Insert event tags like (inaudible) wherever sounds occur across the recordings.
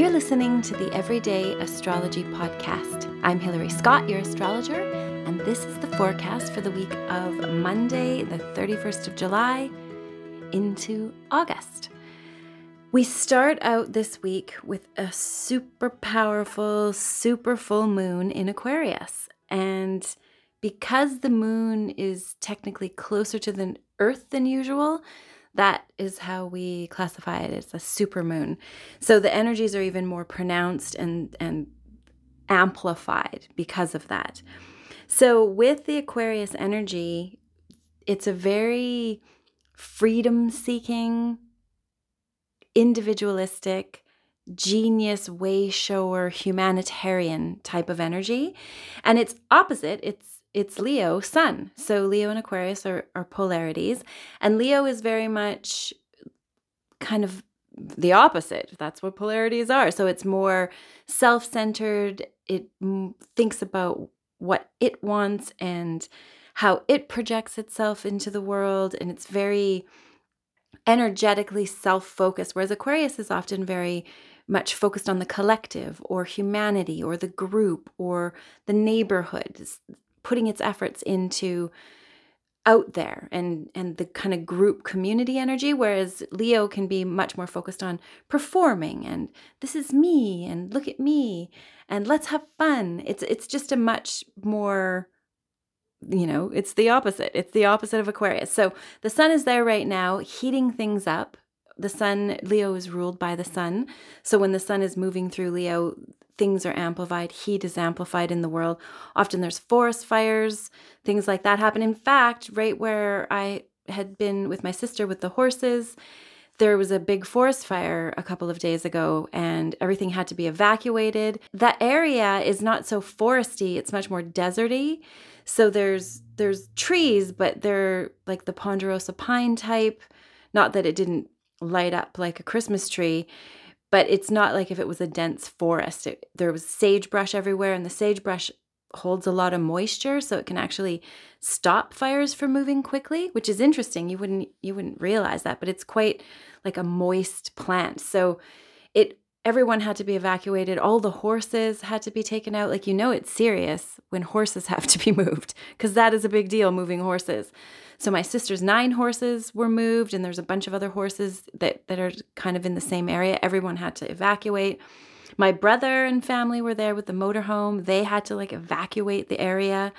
You're listening to the Everyday Astrology Podcast. I'm Hilary Scott, your astrologer, and this is the forecast for the week of Monday, the 31st of July, into August. We start out this week with a super powerful, super full moon in Aquarius. And because the moon is technically closer to the Earth than usual, that is how we classify it as a super moon. So the energies are even more pronounced and and amplified because of that. So with the Aquarius energy, it's a very freedom seeking, individualistic, genius way shower humanitarian type of energy and it's opposite it's it's Leo sun. So Leo and Aquarius are, are polarities. And Leo is very much kind of the opposite. That's what polarities are. So it's more self centered. It thinks about what it wants and how it projects itself into the world. And it's very energetically self focused. Whereas Aquarius is often very much focused on the collective or humanity or the group or the neighborhood putting its efforts into out there and and the kind of group community energy whereas leo can be much more focused on performing and this is me and look at me and let's have fun. It's it's just a much more you know it's the opposite. It's the opposite of aquarius. So the sun is there right now heating things up. The sun leo is ruled by the sun. So when the sun is moving through leo things are amplified, heat is amplified in the world. Often there's forest fires, things like that happen. In fact, right where I had been with my sister with the horses, there was a big forest fire a couple of days ago and everything had to be evacuated. That area is not so foresty, it's much more deserty. So there's there's trees, but they're like the ponderosa pine type. Not that it didn't light up like a Christmas tree, but it's not like if it was a dense forest. It, there was sagebrush everywhere, and the sagebrush holds a lot of moisture, so it can actually stop fires from moving quickly, which is interesting. You wouldn't you wouldn't realize that, but it's quite like a moist plant. So everyone had to be evacuated. All the horses had to be taken out. Like you know, it's serious when horses (laughs) have to be moved because that is a big deal. Moving horses. So my sister's nine horses were moved, and there's a bunch of other horses that, that are kind of in the same area. Everyone had to evacuate. My brother and family were there with the motorhome. They had to like evacuate the area.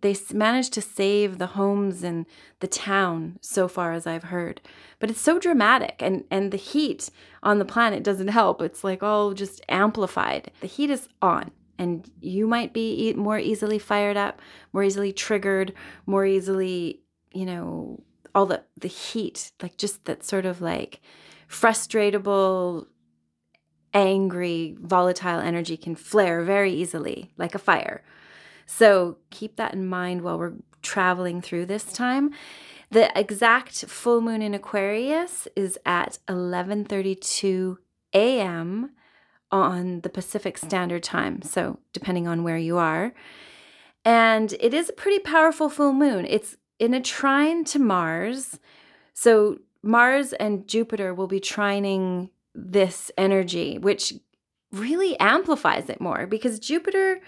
They managed to save the homes and the town so far as I've heard. But it's so dramatic and and the heat on the planet doesn't help. It's like all just amplified. The heat is on and you might be more easily fired up, more easily triggered, more easily you know, all the the heat, like just that sort of like frustratable, angry, volatile energy can flare very easily like a fire. So keep that in mind while we're traveling through this time. The exact full moon in Aquarius is at 11:32 a.m. on the Pacific Standard Time. So, depending on where you are. And it is a pretty powerful full moon. It's in a trine to Mars. So Mars and Jupiter will be trining this energy, which really amplifies it more because Jupiter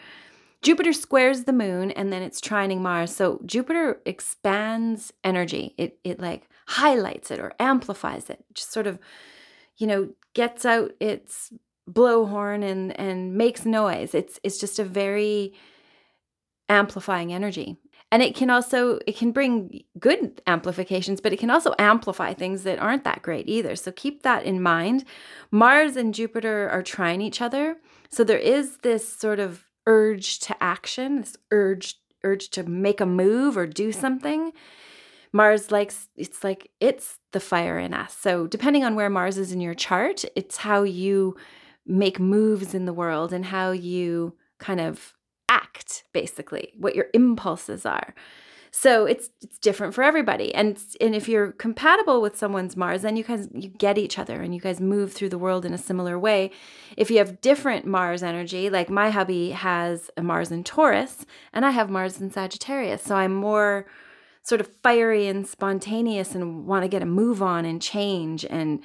Jupiter squares the moon and then it's trining Mars. So Jupiter expands energy. It it like highlights it or amplifies it. Just sort of you know, gets out its blowhorn and and makes noise. It's it's just a very amplifying energy and it can also it can bring good amplifications but it can also amplify things that aren't that great either so keep that in mind mars and jupiter are trining each other so there is this sort of urge to action this urge urge to make a move or do something mars likes it's like it's the fire in us. So depending on where mars is in your chart it's how you make moves in the world and how you kind of act basically what your impulses are so it's it's different for everybody. And and if you're compatible with someone's mars then you guys you get each other and you guys move through the world in a similar way. If you have different mars energy like my hubby has a mars in taurus and i have mars in sagittarius. So i'm more sort of fiery and spontaneous and want to get a move on and change and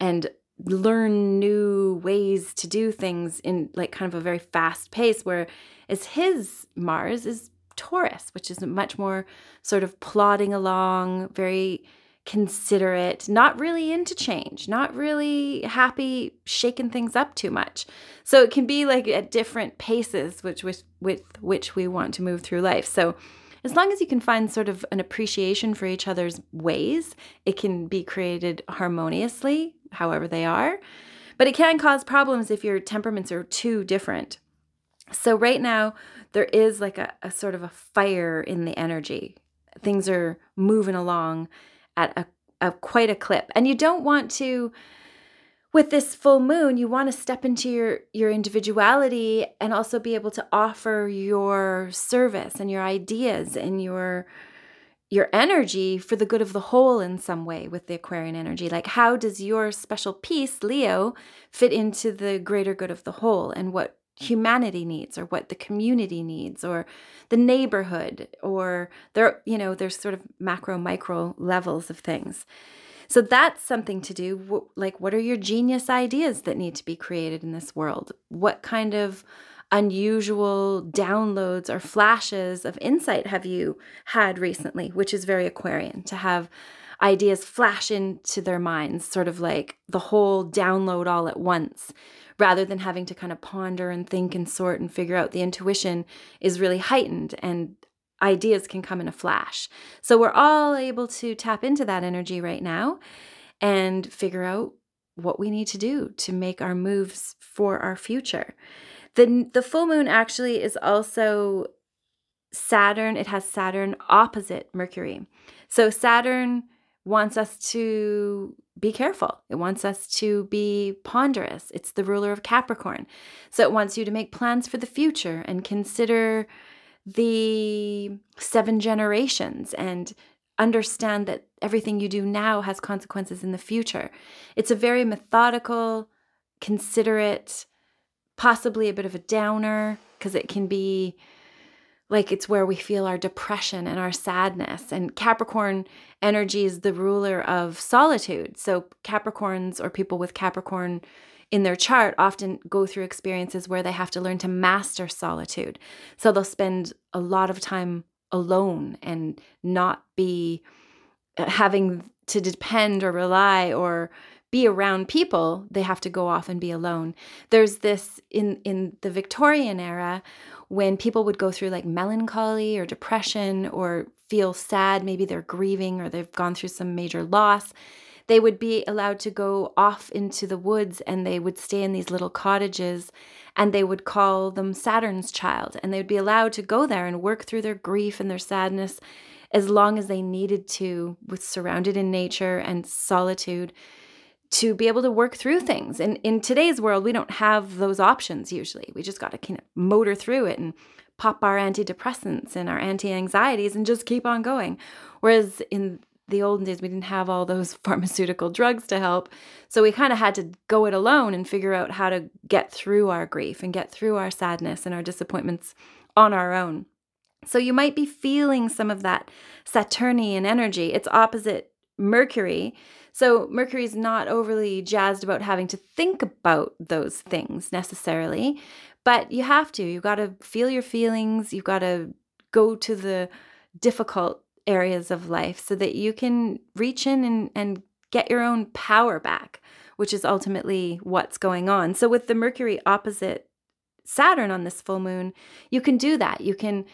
and learn new ways to do things in like kind of a very fast pace where as his Mars is Taurus, which is much more sort of plodding along, very considerate, not really into change, not really happy shaking things up too much. So it can be like at different paces which with, with which we want to move through life. So as long as you can find sort of an appreciation for each other's ways, it can be created harmoniously, however they are. But it can cause problems if your temperaments are too different. So right now there is like a, a sort of a fire in the energy. Things are moving along at a, a quite a clip. And you don't want to with this full moon you want to step into your your individuality and also be able to offer your service and your ideas and your your energy for the good of the whole in some way with the aquarian energy like how does your special piece leo fit into the greater good of the whole and what humanity needs or what the community needs or the neighborhood or there you know there's sort of macro micro levels of things. So that's something to do. Like what are your genius ideas that need to be created in this world? What kind of unusual downloads or flashes of insight have you had recently which is very aquarian to have ideas flash into their minds sort of like the whole download all at once rather than having to kind of ponder and think and sort and figure out the intuition is really heightened and ideas can come in a flash. So we're all able to tap into that energy right now and figure out what we need to do to make our moves for our future. The the full moon actually is also Saturn, it has Saturn opposite Mercury. So Saturn wants us to be careful. It wants us to be ponderous. It's the ruler of Capricorn. So it wants you to make plans for the future and consider the seven generations and understand that everything you do now has consequences in the future. It's a very methodical, considerate, possibly a bit of a downer because it can be like it's where we feel our depression and our sadness. And Capricorn energy is the ruler of solitude. So, Capricorns or people with Capricorn in their chart often go through experiences where they have to learn to master solitude. So, they'll spend a lot of time alone and not be uh, having to depend or rely or be around people they have to go off and be alone there's this in in the victorian era when people would go through like melancholy or depression or feel sad, maybe they're grieving or they've gone through some major loss, they would be allowed to go off into the woods and they would stay in these little cottages and they would call them Saturn's child. And they would be allowed to go there and work through their grief and their sadness as long as they needed to with surrounded in nature and solitude to be able to work through things. And in today's world, we don't have those options usually. We just got to kind of motor through it and pop our antidepressants and our anti anxieties and just keep on going. Whereas in the olden days, we didn't have all those (laughs) pharmaceutical drugs to help. So we kind of had to go it alone and figure out how to get through our grief and get through our sadness and our disappointments on our own. So you might be feeling some of that Saturnian energy. It's opposite Mercury. So Mercury's not overly jazzed about having to think about those things necessarily, but you have to. You've got to feel your feelings, you've got to go to the difficult areas of life so that you can reach in and, and get your own power back, which is ultimately what's going on. So with the Mercury opposite Saturn on this full moon, you can do that. You can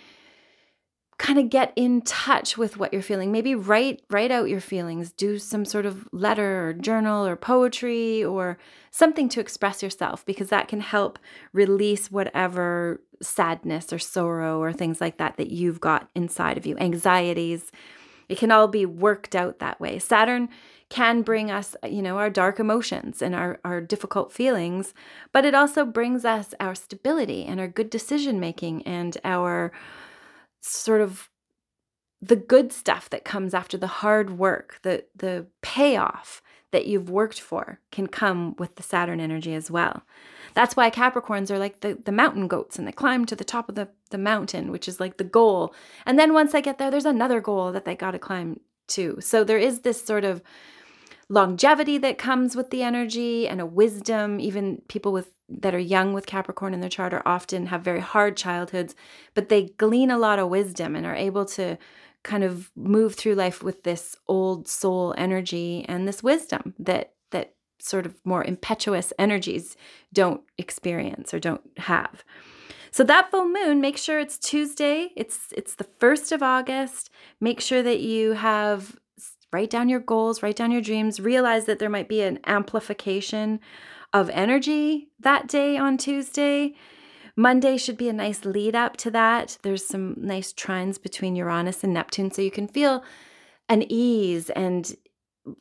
kind of get in touch with what you're feeling. Maybe write write out your feelings. Do some sort of letter or journal or poetry or something to express yourself because that can help release whatever sadness or sorrow or things like that that you've got inside of you. Anxieties. It can all be worked out that way. Saturn can bring us you know our dark emotions and our, our difficult feelings but it also brings us our stability and our good decision making and our sort of the good stuff that comes after the hard work, the the payoff that you've worked for can come with the Saturn energy as well. That's why Capricorns are like the, the mountain goats and they climb to the top of the, the mountain, which is like the goal. And then once they get there, there's another goal that they got to climb to. So there is this sort of longevity that comes with the energy and a wisdom. Even people with that are young with Capricorn in their chart are often have very hard childhoods, but they glean a lot of wisdom and are able to kind of move through life with this old soul energy and this wisdom that that sort of more impetuous energies don't experience or don't have. So that full moon, make sure it's Tuesday. It's it's the 1st of August. Make sure that you have write down your goals, write down your dreams, realize that there might be an amplification of energy that day on Tuesday. Monday should be a nice lead up to that. There's some nice trines between Uranus and Neptune, so you can feel an ease and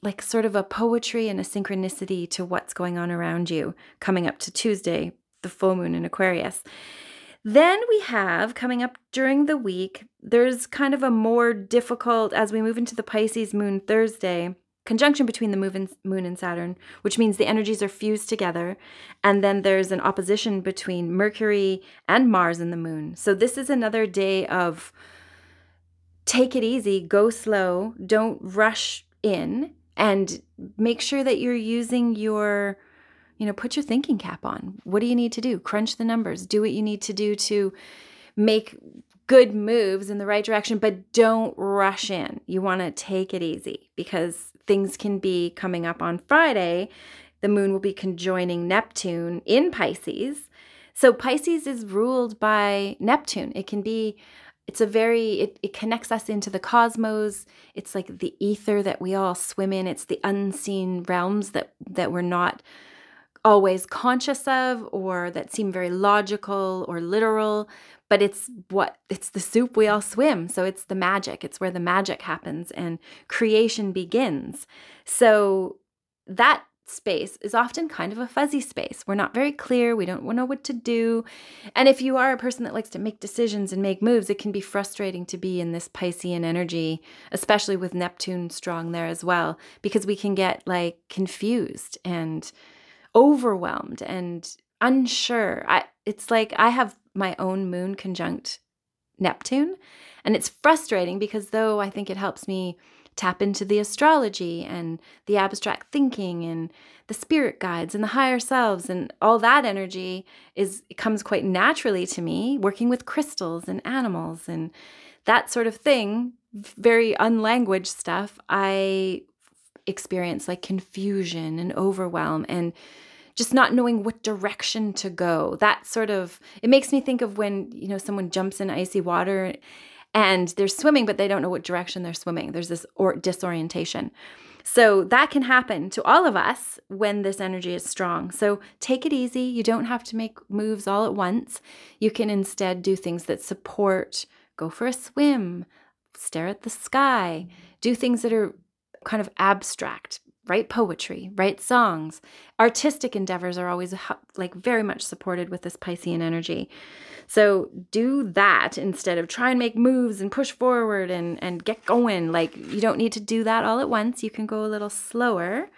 like sort of a poetry and a synchronicity to what's going on around you coming up to Tuesday, the full moon in Aquarius. Then we have coming up during the week, there's kind of a more difficult, as we move into the Pisces moon Thursday, conjunction between the moon and Saturn, which means the energies are fused together. And then there's an opposition between Mercury and Mars and the moon. So this is another day of take it easy, go slow, don't rush in, and make sure that you're using your you know, put your thinking cap on. What do you need to do? Crunch the numbers. Do what you need to do to make good moves in the right direction, but don't rush in. You want to take it easy because things can be coming up on Friday. The moon will be conjoining Neptune in Pisces. So Pisces is ruled by Neptune. It can be it's a very it, it connects us into the cosmos it's like the ether that we all swim in it's the unseen realms that that we're not always conscious of or that seem very logical or literal but it's what it's the soup we all swim. So it's the magic. It's where the magic happens and creation begins. So that space is often kind of a fuzzy space. We're not very clear. We don't know what to do. And if you are a person that likes to make decisions and make moves it can be frustrating to be in this piscean energy especially with neptune strong there as well because we can get like confused and overwhelmed and unsure. I it's like I have my own moon conjunct Neptune and it's frustrating because though I think it helps me tap into the astrology and the abstract thinking and the spirit guides and the higher selves and all that energy is comes quite naturally to me working with crystals and animals and that sort of thing very unlanguaged stuff i experience like confusion and overwhelm and just not knowing what direction to go. That sort of it makes me think of when, you know, someone jumps in icy water and they're swimming but they don't know what direction they're swimming. There's this or disorientation. So that can happen to all of us when this energy is strong. So take it easy. You don't have to make moves all at once. You can instead do things that support, go for a swim, stare at the sky, do things that are kind of abstract, write poetry, write songs. Artistic endeavors are always like very much supported with this Piscean energy. So do that instead of try and make moves and push forward and, and get going. Like you don't need to do that all at once. You can go a little slower.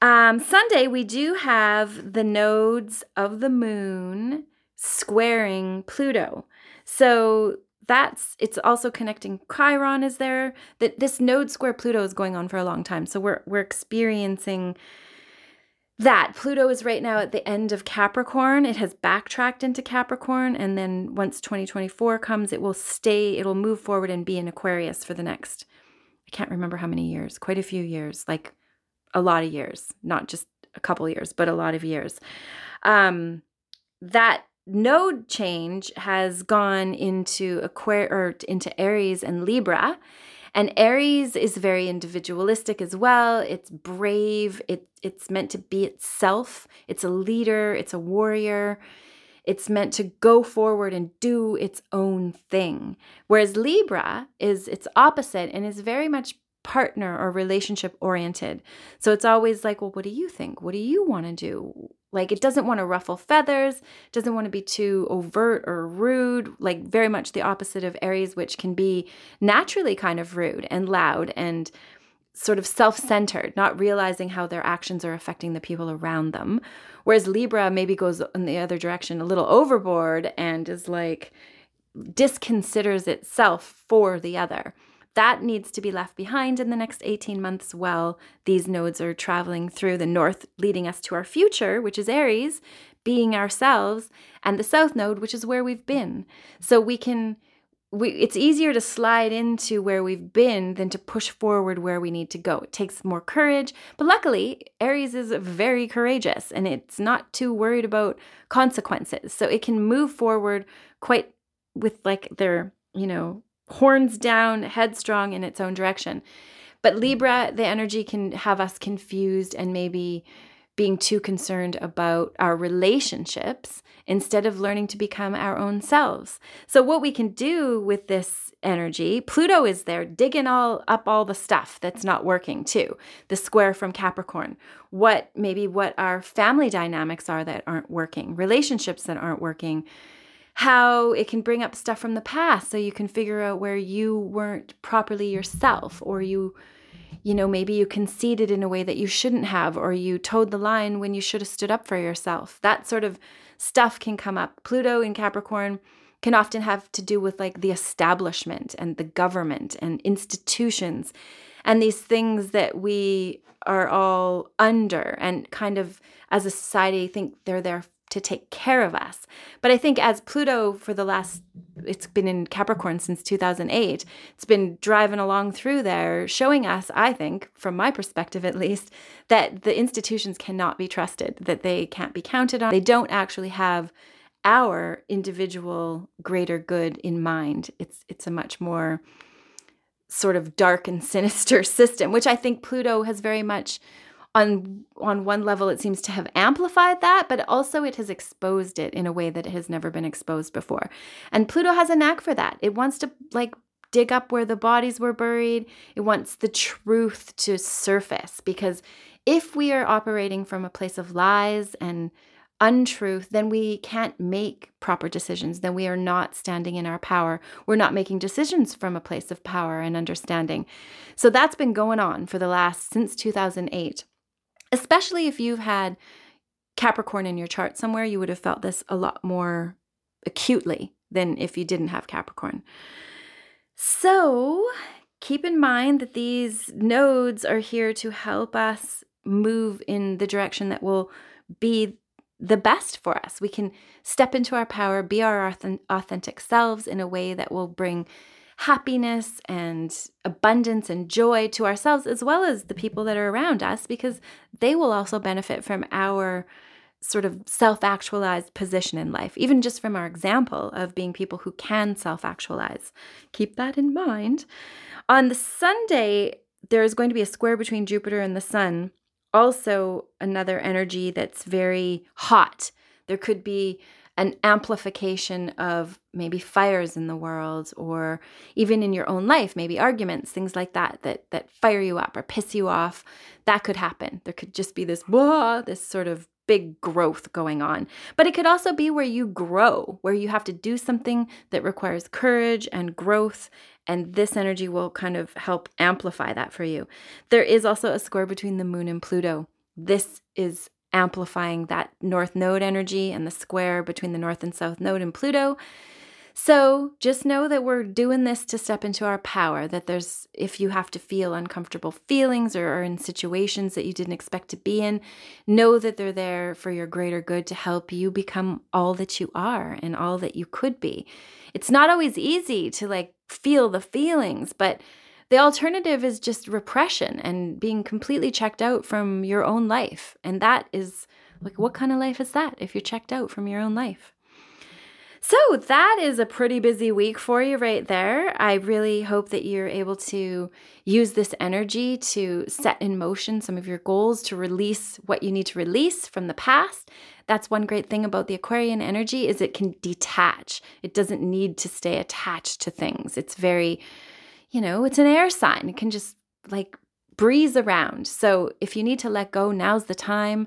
Um, Sunday, we do have the nodes of the moon squaring Pluto. So that's it's also connecting chiron is there. That this node square pluto is going on for a long time. So we're we're experiencing that. Pluto is right now at the end of capricorn. It has backtracked into capricorn and then once 2024 comes it will stay it'll move forward and be in aquarius for the next i can't remember how many years quite a few years like a lot of years not just a couple years but a lot of years. Um that node change has gone into Aquarius or into Aries and Libra. And Aries is very individualistic as well. It's brave. It, it's meant to be itself. It's a leader. It's a warrior. It's meant to go forward and do its own thing. Whereas Libra is its opposite and is very much partner or relationship oriented. So it's always like, well, what do you think? What do you want to do? Like it doesn't want to ruffle feathers, doesn't want to be too overt or rude, like very much the opposite of Aries, which can be naturally kind of rude and loud and sort of self centered, not realizing how their actions are affecting the people around them. Whereas Libra maybe goes in the other direction a little overboard and is like disconsiders itself for the other. That needs to be left behind in the next 18 months while these nodes are traveling through the north, leading us to our future, which is Aries, being ourselves, and the south node, which is where we've been. So we can we, it's easier to slide into where we've been than to push forward where we need to go. It takes more courage, but luckily, Aries is very courageous and it's not too worried about consequences. So it can move forward quite with like their, you know, horns down, headstrong in its own direction. But Libra, the energy can have us confused and maybe being too concerned about our relationships instead of learning to become our own selves. So what we can do with this energy, Pluto is there digging all up all the stuff that's not working too. The square from Capricorn. What maybe what our family dynamics are that aren't working, relationships that aren't working. How it can bring up stuff from the past so you can figure out where you weren't properly yourself or you you know, maybe you conceded in a way that you shouldn't have, or you toed the line when you should have stood up for yourself. That sort of stuff can come up. Pluto in Capricorn can often have to do with like the establishment and the government and institutions and these things that we are all under and kind of as a society think they're there to take care of us. But I think as Pluto for the last, it's been in Capricorn since 2008, it's been driving along through there, showing us, I think, from my perspective at least, that the institutions cannot be trusted, that they can't be counted on. They don't actually have our individual greater good in mind. It's it's a much more sort of dark and sinister (laughs) system, which I think Pluto has very much on on one level it seems to have amplified that but also it has exposed it in a way that it has never been exposed before and pluto has a knack for that it wants to like dig up where the bodies were buried it wants the truth to surface because if we are operating from a place of lies and untruth, then we can't make proper decisions. Then we are not standing in our power. We're not making decisions from a place of power and understanding. So that's been going on for the last since 2008 especially if you've had Capricorn in your chart somewhere, you would have felt this a lot more acutely than if you didn't have Capricorn. So keep in mind that these nodes are here to help us move in the direction that will be the best for us. We can step into our power, be our authentic selves in a way that will bring happiness and abundance and joy to ourselves as well as the people that are around us because they will also benefit from our sort of self actualized position in life, even just from our example of being people who can self actualize. Keep that in mind. On the Sunday, there is going to be a square between Jupiter and the Sun, also another energy that's very hot. There could be an amplification of maybe fires in the world or even in your own life maybe arguments things like that that that fire you up or piss you off that could happen. There could just be this whoa, this sort of big growth going on. But it could also be where you grow where you have to do something that requires courage and growth and this energy will kind of help amplify that for you. There is also a square between the moon and pluto. This is amplifying that north node energy and the square between the north and south node and Pluto. So just know that we're doing this to step into our power. That there's, if you have to feel uncomfortable feelings or are in situations that you didn't expect to be in, know that they're there for your greater good to help you become all that you are and all that you could be. It's not always easy to like feel the feelings, but the alternative is just repression and being completely checked out from your own life. And that is like, what kind of life is that if you're checked out from your own life? So, that is a pretty busy week for you right there. I really hope that you're able to use this energy to set in motion some of your goals, to release what you need to release from the past. That's one great thing about the Aquarian energy is it can detach. It doesn't need to stay attached to things. It's very you know, it's an air sign. It can just like breeze around. So if you need to let go, now's the time.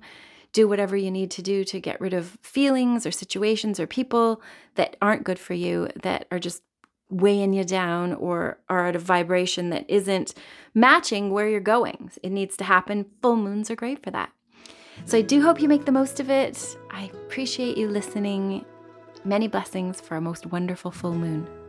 Do whatever you need to do to get rid of feelings or situations or people that aren't good for you, that are just weighing you down or are at a vibration that isn't matching where you're going. It needs to happen. Full moons are great for that. So I do hope you make the most of it. I appreciate you listening. Many blessings for a most wonderful full moon.